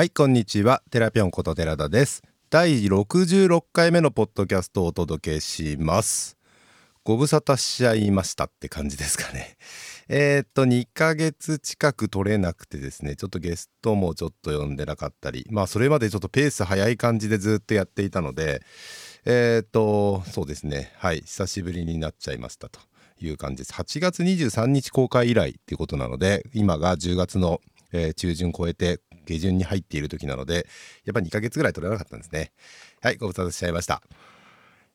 はいこんにちは。テラピョンこと寺田です。第66回目のポッドキャストをお届けします。ご無沙汰しちゃいましたって感じですかね。えー、っと2ヶ月近く取れなくてですねちょっとゲストもちょっと呼んでなかったりまあそれまでちょっとペース早い感じでずっとやっていたのでえー、っとそうですね。はい久しぶりになっちゃいましたという感じです。8月23日公開以来っていうことなので今が10月の、えー、中旬超えて下旬に入っている時なのでやっぱ2ヶ月ぐらい取れなかったんですね。はいご無沙汰しちゃいました。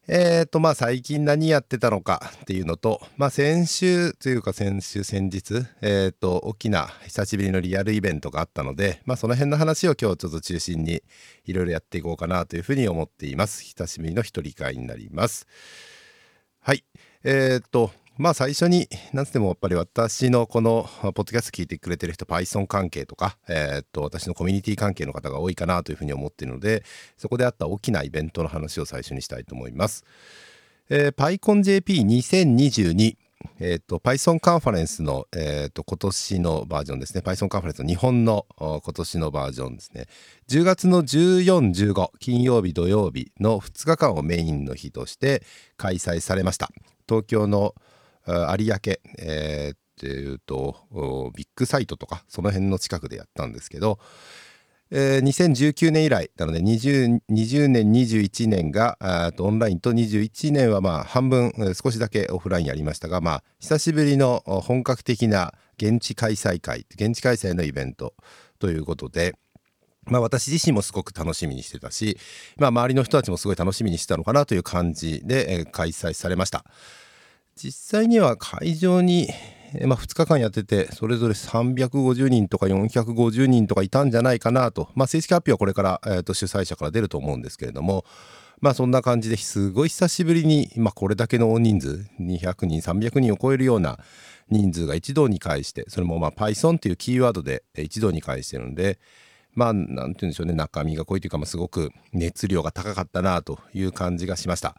えーとまあ最近何やってたのかっていうのとまあ先週というか先週先日えーと大きな久しぶりのリアルイベントがあったのでまあその辺の話を今日ちょっと中心にいろいろやっていこうかなというふうに思っています。久しぶりの一人会になります。はいえーとまあ最初に何つってもやっぱり私のこのポッドキャスト聞いてくれてる人 Python 関係とか、えー、っと私のコミュニティ関係の方が多いかなというふうに思っているのでそこであった大きなイベントの話を最初にしたいと思います。えー、PyConJP2022 えーと、Python カンファレンスの、えーと、今年のバージョンですね。Python カンファレンスの日本の今年のバージョンですね。10月の1415金曜日土曜日の2日間をメインの日として開催されました。東京の有明、えー、っていうとビッグサイトとかその辺の近くでやったんですけど、えー、2019年以来なので 20, 20年21年がオンラインと21年はまあ半分少しだけオフラインやりましたが、まあ、久しぶりの本格的な現地開催会現地開催のイベントということで。まあ、私自身もすごく楽しみにしてたし、まあ、周りの人たちもすごい楽しみにしてたのかなという感じで開催されました。実際には会場に、まあ、2日間やっててそれぞれ350人とか450人とかいたんじゃないかなと、まあ、正式発表はこれから、えー、主催者から出ると思うんですけれどもまあそんな感じですごい久しぶりに、まあ、これだけの大人数200人300人を超えるような人数が一堂に会してそれもまあ Python っていうキーワードで一堂に会してるのでまあ何て言うんでしょうね中身が濃いというか、まあ、すごく熱量が高かったなという感じがしました。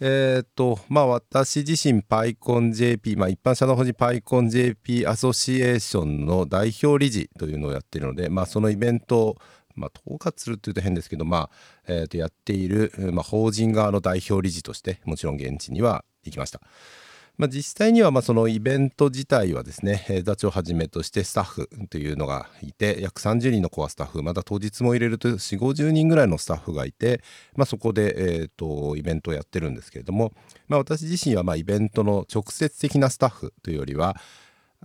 えっ、とまあ私自身 PyConJP、まあ、一般社の法人 PyConJP アソシエーションの代表理事というのをやっているので、まあ、そのイベントを、まあ、統括するというと変ですけど、まあえー、とやっている、まあ、法人側の代表理事としてもちろん現地には行きました。まあ、実際にはまあそのイベント自体はですね座長をはじめとしてスタッフというのがいて約30人のコアスタッフまた当日も入れると4 5 0人ぐらいのスタッフがいて、まあ、そこで、え、とイベントをやってるんですけれども、まあ、私自身はまあイベントの直接的なスタッフというよりは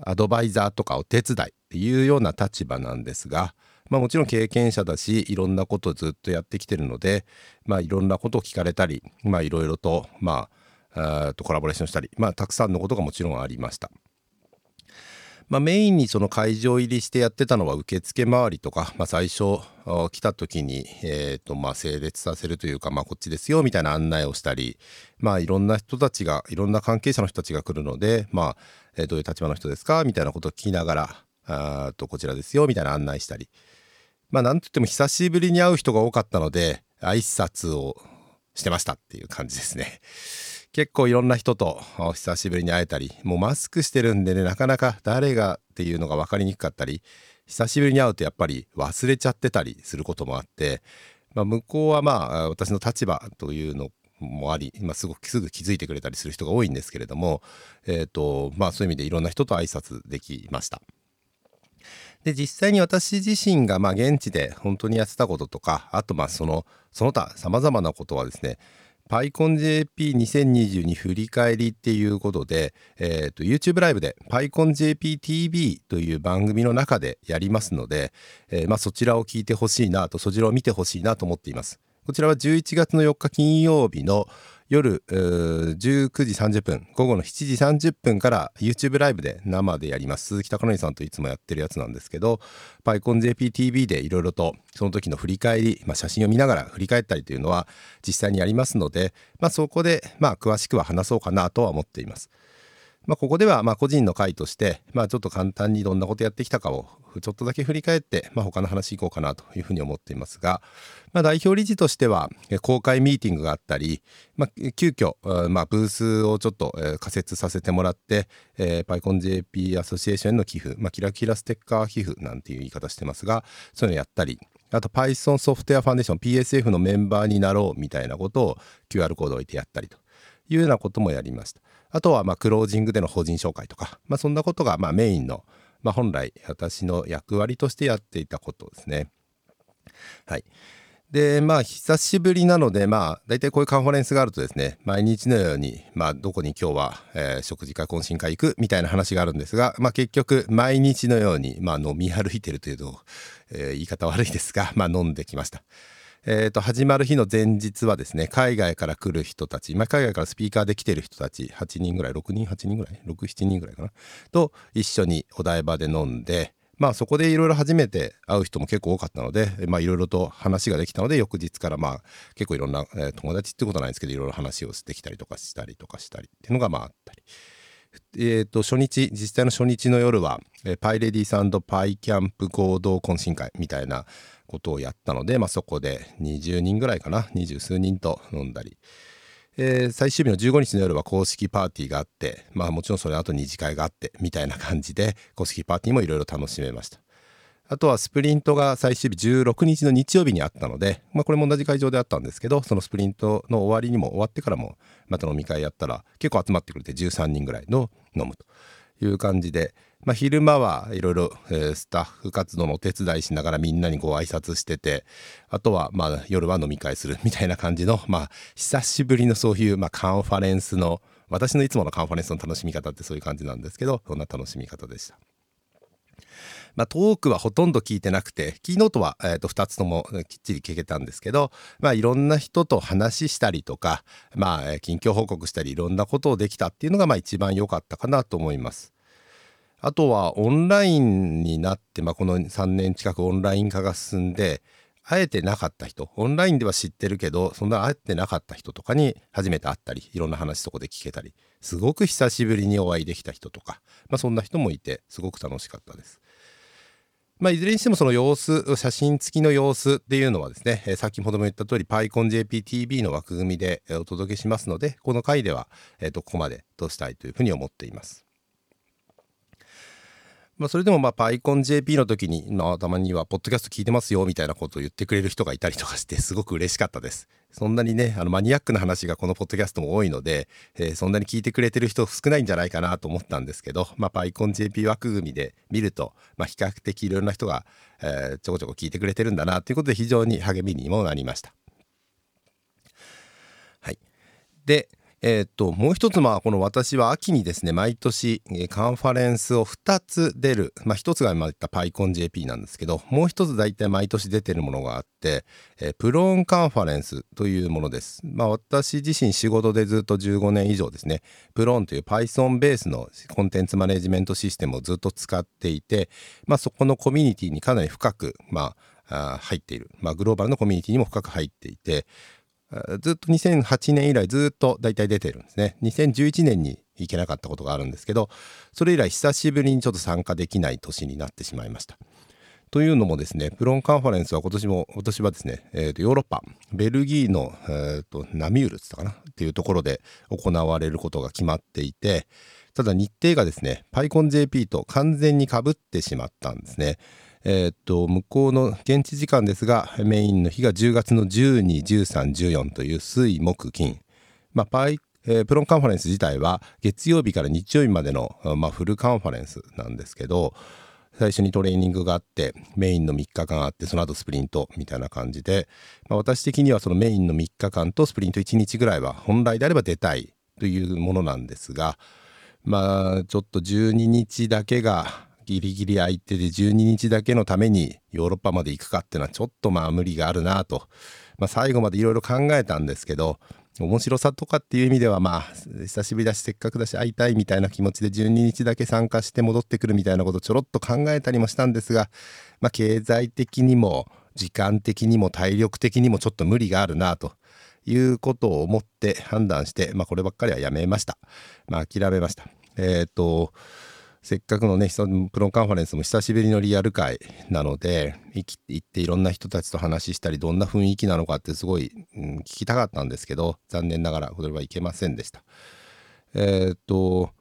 アドバイザーとかお手伝いっていうような立場なんですが、まあ、もちろん経験者だしいろんなことをずっとやってきてるので、まあ、いろんなことを聞かれたり、まあ、いろいろとまあとコラボレーションしたり、まあ、たくさんのことがもちろんありました。まあ、メインにその会場入りしてやってたのは受付周りとか、まあ、最初来た時に、えーとまあ、整列させるというか、まあ、こっちですよみたいな案内をしたり、まあ、いろんな人たちがいろんな関係者の人たちが来るので、まあえー、どういう立場の人ですかみたいなことを聞きながらあとこちらですよみたいな案内したり、まあ、なんといっても久しぶりに会う人が多かったので挨拶をしてましたっていう感じですね。結構いろんな人と久しぶりに会えたりもうマスクしてるんでねなかなか誰がっていうのが分かりにくかったり久しぶりに会うとやっぱり忘れちゃってたりすることもあって、まあ、向こうはまあ私の立場というのもあり、まあ、すごくすぐ気づいてくれたりする人が多いんですけれども、えーとまあ、そういう意味でいろんな人と挨拶できました。で実際に私自身がまあ現地で本当にやってたこととかあとまあそのその他さまざまなことはですねパイコン JP2022 振り返りっていうことで、えーと、YouTube ライブでパイコン JPTV という番組の中でやりますので、えーまあ、そちらを聞いてほしいなとそちらを見てほしいなと思っています。こちらは11月の4日金曜日の夜19時30分午後の7時30分から YouTube ライブで生でやります鈴木貴則さんといつもやってるやつなんですけど PyConJPTV でいろいろとその時の振り返り、まあ、写真を見ながら振り返ったりというのは実際にやりますので、まあ、そこでまあ詳しくは話そうかなとは思っています。まあ、ここではまあ個人の会として、まあ、ちょっと簡単にどんなことやってきたかをちょっとだけ振り返って、まあ、他の話いこうかなというふうに思っていますが、まあ、代表理事としては公開ミーティングがあったり、まあ、急遽、まあ、ブースをちょっと仮設させてもらって、えー、PyConJP アソシエーションへの寄付、まあ、キラキラステッカー寄付なんていう言い方してますがそういうのやったりあと Python ソフトウェアファンデーション PSF のメンバーになろうみたいなことを QR コードを置いてやったりというようなこともやりました。あとはまあクロージングでの法人紹介とか、まあ、そんなことがまあメインの、まあ、本来私の役割としてやっていたことですねはいでまあ久しぶりなのでまあ大体こういうカンファレンスがあるとですね毎日のようにまあどこに今日は、えー、食事か懇親会行くみたいな話があるんですがまあ結局毎日のようにまあ飲み歩いてるというと、えー、言い方悪いですがまあ飲んできました。えー、と始まる日の前日はですね海外から来る人たち、まあ、海外からスピーカーで来てる人たち8人ぐらい6人8人ぐらい67人ぐらいかなと一緒にお台場で飲んでまあそこでいろいろ初めて会う人も結構多かったのでいろいろと話ができたので翌日からまあ結構いろんな、友達ってことはないんですけどいろいろ話をしてきたりとかしたりとかしたりっていうのがまああったり。えー、と初日実際の初日の夜は、パイレディサンドパイキャンプ合同懇親会みたいなことをやったので、まあ、そこで20人ぐらいかな二十数人と飲んだり、えー、最終日の15日の夜は公式パーティーがあって、まあもちろんそれ後二次会があってみたいな感じで公式パーティーもいろいろ楽しめました。あとはスプリントが最終日16日の日曜日にあったので、まあ、これも同じ会場であったんですけどそのスプリントの終わりにも終わってからもまた飲み会やったら結構集まってくれて13人ぐらいの飲むという感じで、まあ、昼間はいろいろスタッフ活動のお手伝いしながらみんなにご挨拶しててあとはまあ夜は飲み会するみたいな感じのまあ久しぶりのそういうまあカンファレンスの私のいつものカンファレンスの楽しみ方ってそういう感じなんですけどそんな楽しみ方でした。まあ、トークはほとんど聞いてなくてキーノートは、えー、と2つともきっちり聞けたんですけど、まあ、いろんな人と話したりとか、まあ、近況報告したりいろんなことをできたっていうのがまあ一番良かったかなと思います。あとはオンラインになって、まあ、この3年近くオンライン化が進んで会えてなかった人オンラインでは知ってるけどそんな会えてなかった人とかに初めて会ったりいろんな話そこで聞けたりすごく久しぶりにお会いできた人とか、まあ、そんな人もいてすごく楽しかったです。まあ、いずれにしてもその様子写真付きの様子っていうのはですね、えー、先ほども言った通り PyConJPTV の枠組みでお届けしますのでこの回では、えー、とここまでとしたいというふうに思っています。まあ、それでもまあ PyConJP の時に、まあ、たまには「ポッドキャスト聞いてますよ」みたいなことを言ってくれる人がいたりとかしてすごく嬉しかったです。そんなにねあのマニアックな話がこのポッドキャストも多いので、えー、そんなに聞いてくれてる人少ないんじゃないかなと思ったんですけど、まあ、PyConJP 枠組みで見ると、まあ、比較的いろんな人が、えー、ちょこちょこ聞いてくれてるんだなということで非常に励みにもなりました。はい、でえー、っともう一つまあこの私は秋にですね毎年カンファレンスを2つ出るまあ一つが今言った PyConJP なんですけどもう一つ大体毎年出てるものがあって、えー、プローンカンファレンスというものです。まあ私自身仕事でずっと15年以上ですねプローンという Python ベースのコンテンツマネジメントシステムをずっと使っていてまあそこのコミュニティにかなり深くまあ入っている、まあ、グローバルのコミュニティにも深く入っていてずっと2008年以来ずっと大体出てるんですね。2011年に行けなかったことがあるんですけどそれ以来久しぶりにちょっと参加できない年になってしまいました。というのもですねプロンカンファレンスは今年も今年はですね、えー、とヨーロッパベルギーの、えー、とナミュールって言ったかな？っていうところで行われることが決まっていてただ日程がですね PyConJP と完全にかぶってしまったんですね。えー、っと向こうの現地時間ですがメインの日が10月の121314という水木金。まあパイえー、プロンカンファレンス自体は月曜日から日曜日までの、まあ、フルカンファレンスなんですけど最初にトレーニングがあってメインの3日間あってその後スプリントみたいな感じで、まあ、私的にはそのメインの3日間とスプリント1日ぐらいは本来であれば出たいというものなんですがまあちょっと12日だけがギリギリ空いてて12日だけのためにヨーロッパまで行くかっていうのはちょっとまあ無理があるなと、まあ、最後までいろいろ考えたんですけど面白さとかっていう意味ではまあ久しぶりだしせっかくだし会いたいみたいな気持ちで12日だけ参加して戻ってくるみたいなことちょろっと考えたりもしたんですが、まあ、経済的にも時間的にも体力的にもちょっと無理があるなということを思って判断して、まあ、こればっかりはやめました。まあ、諦めました。えっ、ー、とせっかくのねプロンカンファレンスも久しぶりのリアル会なので行っていろんな人たちと話したりどんな雰囲気なのかってすごい、うん、聞きたかったんですけど残念ながらこれは行けませんでした。えー、っと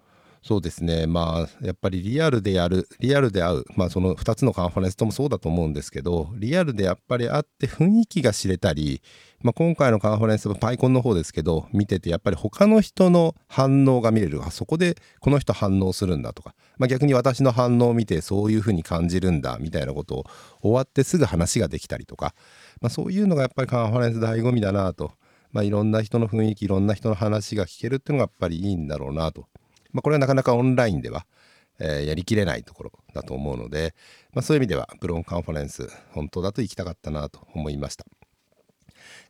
そうですねまあやっぱりリアルでやるリアルで会うまあその2つのカンファレンスともそうだと思うんですけどリアルでやっぱり会って雰囲気が知れたり、まあ、今回のカンファレンスはパイコンの方ですけど見ててやっぱり他の人の反応が見れるあそこでこの人反応するんだとか、まあ、逆に私の反応を見てそういうふうに感じるんだみたいなことを終わってすぐ話ができたりとか、まあ、そういうのがやっぱりカンファレンス醍醐味だなと。まあ、いろんな人の雰囲気いろんな人の話が聞けるっていうのがやっぱりいいんだろうなとまあ、これはなかなかオンラインでは、えー、やりきれないところだと思うので、まあ、そういう意味ではプロンカンファレンス本当だと行きたかったなと思いました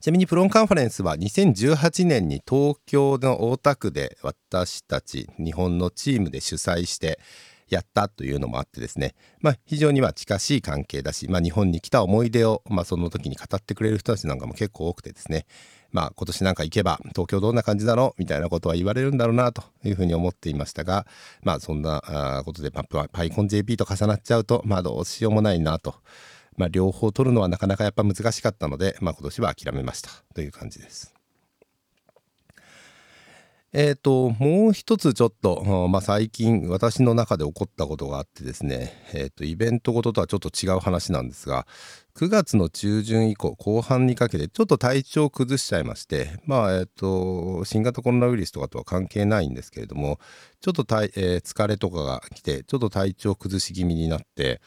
ちなみにプロンカンファレンスは2018年に東京の大田区で私たち日本のチームで主催してやったというのもあってですね、まあ、非常には近しい関係だし、まあ、日本に来た思い出を、まあ、その時に語ってくれる人たちなんかも結構多くてですね、まあ、今年なんか行けば東京どんな感じだろう？みたいなことは言われるんだろうなというふうに思っていましたが、まあ、そんなことで、まあ、パイコン JP と重なっちゃうと、まあ、どうしようもないなと。まあ、両方取るのはなかなかやっぱ難しかったので、まあ、今年は諦めましたという感じです。えーと、もう一つちょっと、まあ、最近私の中で起こったことがあってですね、えーと、イベントごととはちょっと違う話なんですが9月の中旬以降後半にかけてちょっと体調を崩しちゃいましてまあえっ、ー、と新型コロナウイルスとかとは関係ないんですけれどもちょっとえー、疲れとかが来てちょっと体調崩し気味になって、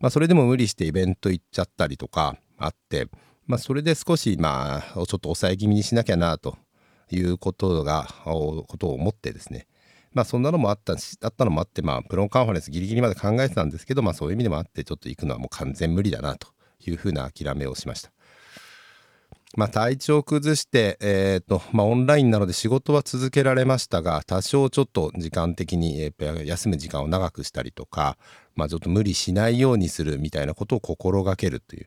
まあ、それでも無理してイベント行っちゃったりとかあって、まあ、それで少しまあちょっと抑え気味にしなきゃなということがことを思ってですねまあそんなのもあったしあったのもあってまあプロンカンファレンスギリギリまで考えてたんですけどまあそういう意味でもあってちょっと行くのはもう完全無理だなというふうな諦めをしました。まあ、体調を崩して、えーとまあ、オンラインなので仕事は続けられましたが多少ちょっと時間的に、休む時間を長くしたりとか、まあ、ちょっと無理しないようにするみたいなことを心がけるという。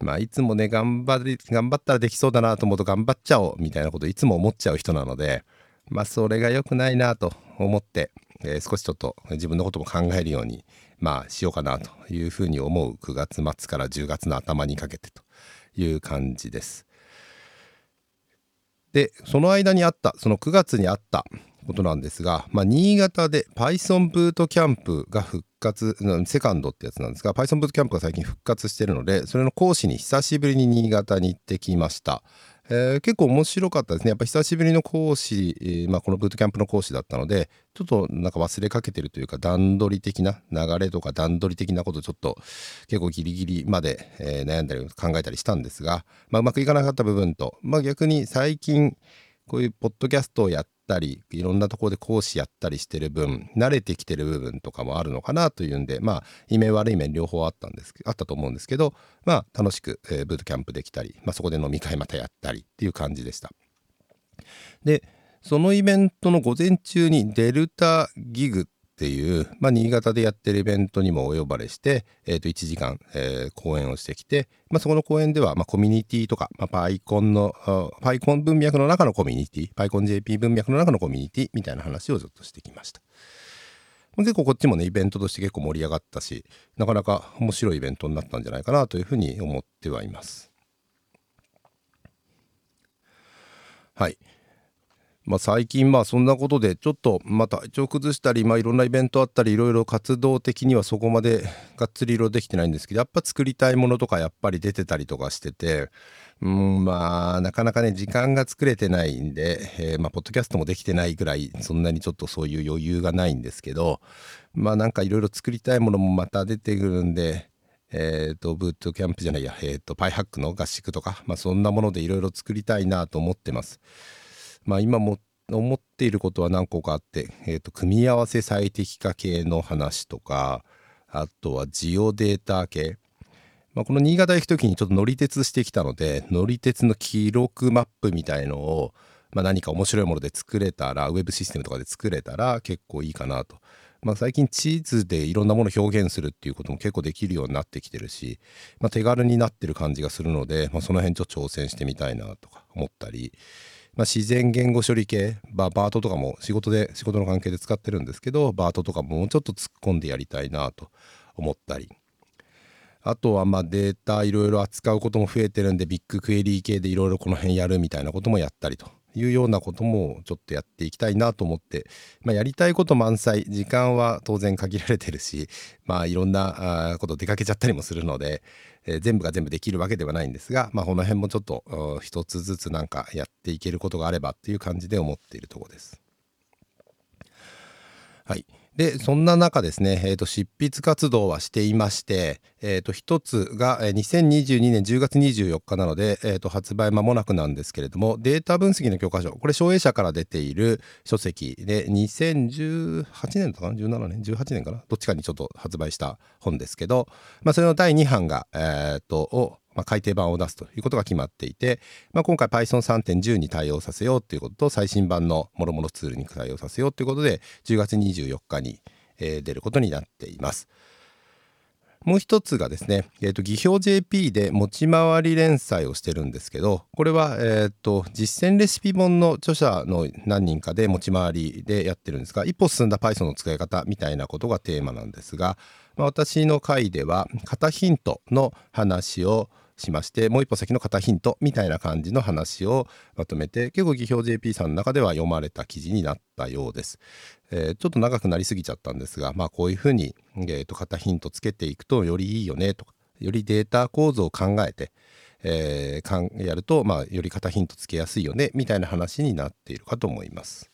まあ、いつもね頑張り頑張ったらできそうだなと思うと頑張っちゃおうみたいなことをいつも思っちゃう人なので、まあ、それが良くないなと思って、えー、少しちょっと自分のことも考えるように、まあ、しようかなというふうに思う。9月末から10月の頭にかけてと。いう感じです。でその間にあったその9月にあったことなんですが、まあ、新潟で Python ブートキャンプが復活セカンドってやつなんですが Python ブートキャンプが最近復活してるのでそれの講師に久しぶりに新潟に行ってきました。えー、結構面白かったですね。やっぱ久しぶりの講師、えー、まあ、このブートキャンプの講師だったので、ちょっとなんか忘れかけてるというか、段取り的な流れとか段取り的なことちょっと結構ギリギリまで、えー、悩んだり考えたりしたんですが、まあ、うまくいかなかった部分と、まあ、逆に最近こういうポッドキャストをやっったりいろんなところで講師やったりしてる分慣れてきてる部分とかもあるのかなというんでまあいい面悪い面両方あったんですあったと思うんですけどまあ楽しく、えー、ブートキャンプできたり、まあ、そこで飲み会またやったりっていう感じでした。でそのイベントの午前中にデルタギグっていう、まあ、新潟でやってるイベントにもお呼ばれして、えー、と1時間、えー、講演をしてきて、まあ、そこの講演では、まあ、コミュニティとか、まあ、パイコンのパイコン文脈の中のコミュニティパイコン JP 文脈の中のコミュニティみたいな話をずっとしてきました。結構こっちもねイベントとして結構盛り上がったしなかなか面白いイベントになったんじゃないかなというふうに思ってはいます。はい。まあ、最近まあそんなことでちょっとまた体調崩したり、まあ、いろんなイベントあったりいろいろ活動的にはそこまで がっつり色できてないんですけどやっぱ作りたいものとかやっぱり出てたりとかしててうんまあなかなかね時間が作れてないんで、え、まあポッドキャストもできてないぐらいそんなにちょっとそういう余裕がないんですけどまあなんかいろいろ作りたいものもまた出てくるんでえーと、ブートキャンプじゃないや、えーと、パイハックの合宿とか、まあ、そんなものでいろいろ作りたいなと思ってます。まあ、今も思っていることは何個かあって、えーと、組み合わせ最適化系の話とかあとはジオデータ系、まあ、この新潟行く時にちょっと乗り鉄してきたので乗り鉄の記録マップみたいのを、まあ、何か面白いもので作れたらウェブシステムとかで作れたら結構いいかなと。まあ、最近地図でいろんなものを表現するっていうことも結構できるようになってきてるし、まあ、手軽になってる感じがするので、まあ、その辺ちょっと挑戦してみたいなとか思ったり、まあ、自然言語処理系、バートとかも仕事で仕事の関係で使ってるんですけどバートとかももうちょっと突っ込んでやりたいなと思ったり。あとはまあデータいろいろ扱うことも増えてるんでビッグクエリー系でいろいろこの辺やるみたいなこともやったりと。いうようなこともちょっとやっていきたいなと思って、まあ、やりたいこと満載時間は当然限られてるし、まあ、いろんなこと出かけちゃったりもするので、えー、全部が全部できるわけではないんですが、まあ、この辺もちょっと一つずつなんかやっていけることがあればという感じで思っているところです。はい、でそんな中ですね、えーと、執筆活動はしていまして、えーと、一つが2022年10月24日なので、えーと、発売間もなくなんですけれどもデータ分析の教科書これ省営社から出ている書籍で2018年とかな17年18年かなどっちかにちょっと発売した本ですけど、まあ、それの第2版が、えー、とをまあ、改訂版を出すということが決まっていて、まあ、今回 Python3.10 に対応させようということと最新版のもろもろツールに対応させようということで10月24日に、えー、出ることになっています。もう一つがですね、えーと、技表 JP で持ち回り連載をしてるんですけどこれは、えーと、実践レシピ本の著者の何人かで持ち回りでやってるんですが一歩進んだ Python の使い方みたいなことがテーマなんですが、まあ、私の回では型ヒントの話をしましてもう一歩先の型ヒントみたいな感じの話をまとめて結構技表 JP さんの中では読まれた記事になったようです。えー、ちょっと長くなりすぎちゃったんですが、まあ、こういうふうに、えー、と型ヒントつけていくとよりいいよねとかよりデータ構造を考えて、えー、かんやると、まあ、より型ヒントつけやすいよねみたいな話になっているかと思います。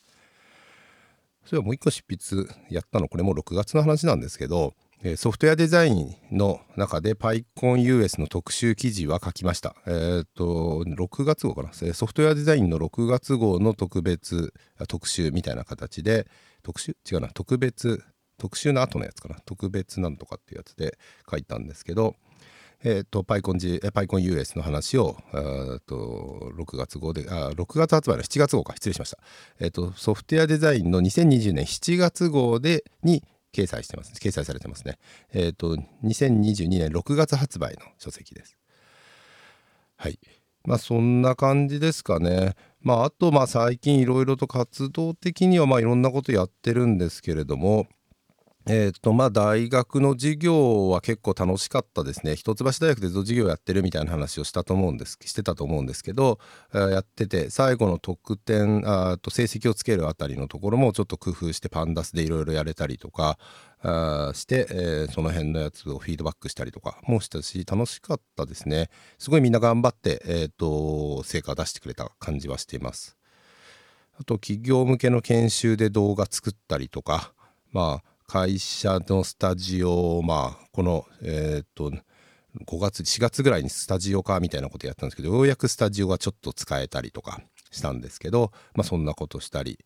それはもう一個執筆やったのこれも6月の話なんですけどソフトウェアデザインの中で PyConUS の特集記事は書きました。えっ、と、6月号かな？ソフトウェアデザインの6月号の特別、特集みたいな形で、特集？違うな、特別、特集の後のやつかな？特別なんとかっていうやつで書いたんですけど、えっ、ー、と、PyCon, PyConUS の話を、と6月号で、あ、6月発売の7月号か、失礼しました。えっ、と、ソフトウェアデザインの2020年7月号で、に、掲載してます。掲載されてますね。えっ、ー、と、2022年6月発売の書籍です。はい。まあそんな感じですかね。まああとまあ最近いろいろと活動的にはまあいろんなことやってるんですけれども、えーとまあ、大学の授業は結構楽しかったですね。一橋大学でずっと授業やってるみたいな話をしたと思うんですしてたと思うんですけど、やってて最後の得点あと成績をつけるあたりのところもちょっと工夫してパンダスでいろいろやれたりとかあして、えー、その辺のやつをフィードバックしたりとかもしたし楽しかったですね。すごいみんな頑張って、えーと成果を出してくれた感じはしています。あと企業向けの研修で動画作ったりとかまあ会社のスタジオをまあこのえっ、と5月4月ぐらいにスタジオ化みたいなことやったんですけどようやくスタジオがちょっと使えたりとかしたんですけどまあそんなことしたり。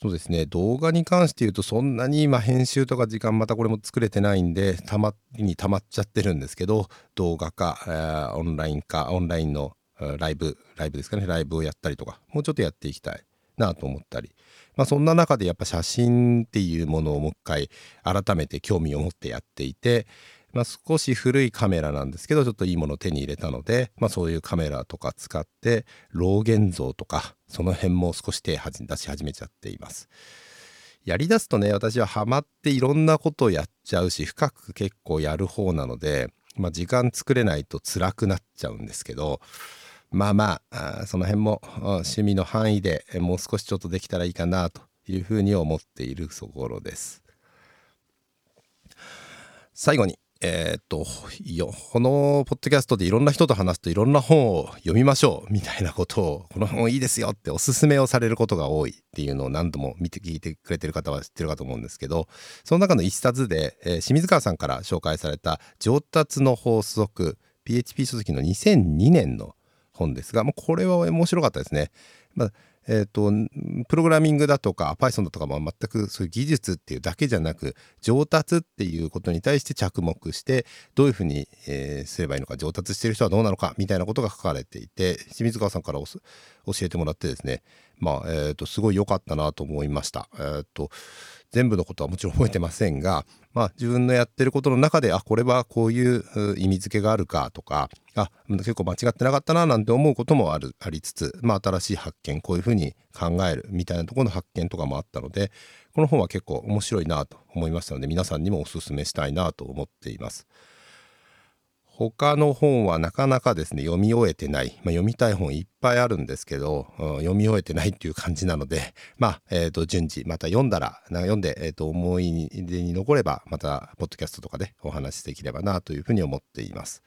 そうですね。動画に関して言うとそんなに今編集とか時間またこれも作れてないんでたまにたまっちゃってるんですけど動画化、えー、オンライン化オンラインのライブライブですかね。ライブをやったりとかもうちょっとやっていきたい。なと思ったりまあ、そんな中でやっぱ写真っていうものをもう一回改めて興味を持ってやっていて、まあ、少し古いカメラなんですけどちょっといいものを手に入れたので、まあ、そういうカメラとか使って老現像とかその辺も少し手出し始めちゃっています。やりだすとね私はハマっていろんなことをやっちゃうし深く結構やる方なので、まあ、時間作れないと辛くなっちゃうんですけどまあまあその辺も趣味の範囲でもう少しちょっとできたらいいかなというふうに思っているところです。最後にえー、っとこのポッドキャストでいろんな人と話すといろんな本を読みましょうみたいなことをこの本いいですよっておすすめをされることが多いっていうのを何度も見て聞いてくれてる方は知ってるかと思うんですけどその中の一冊で、えー、清水川さんから紹介された「上達の法則」PHP 書籍の2002年の本ですが、まあこれは面白かったですね。まあえーと、プログラミングだとか Python だとかも全くそういう技術っていうだけじゃなく上達っていうことに対して着目してどういうふうに、えー、すればいいのか上達してる人はどうなのかみたいなことが書かれていて清水川さんから教えてもらってですねまあ、えーと、すごい良かったなと思いました。えーと全部のことはもちろん覚えてませんが、まあ、自分のやってることの中であこれはこういう意味付けがあるかとかあ結構間違ってなかったななんて思うこともあるありつつ、まあ、新しい発見こういうふうに考えるみたいなところの発見とかもあったのでこの本は結構面白いなと思いましたので皆さんにもおすすめしたいなと思っています。他の本はなかなかですね読み終えてない、まあ、読みたい本いっぱいあるんですけど、うん、読み終えてないっていう感じなのでまあ、えー、と順次また読んだら読んで、えー、と思い出に残ればまたポッドキャストとかでお話しできればなというふうに思っています。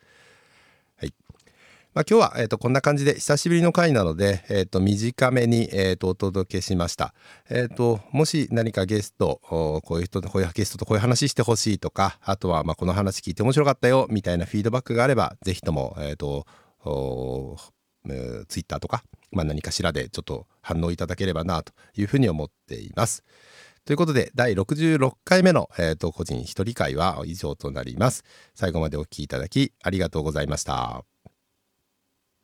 まあ、今日は、えー、とこんな感じで久しぶりの回なので、えー、と短めに、えー、とお届けしました。えー、ともし何かゲストこういう人こういうゲストとこういう話してほしいとかあとはまあこの話聞いて面白かったよみたいなフィードバックがあればぜひとも、えーとツイッターとか、まあ、何かしらでちょっと反応いただければなというふうに思っています。ということで第66回目の、えーと個人一人会は以上となります。最後までお聴きいただきありがとうございました。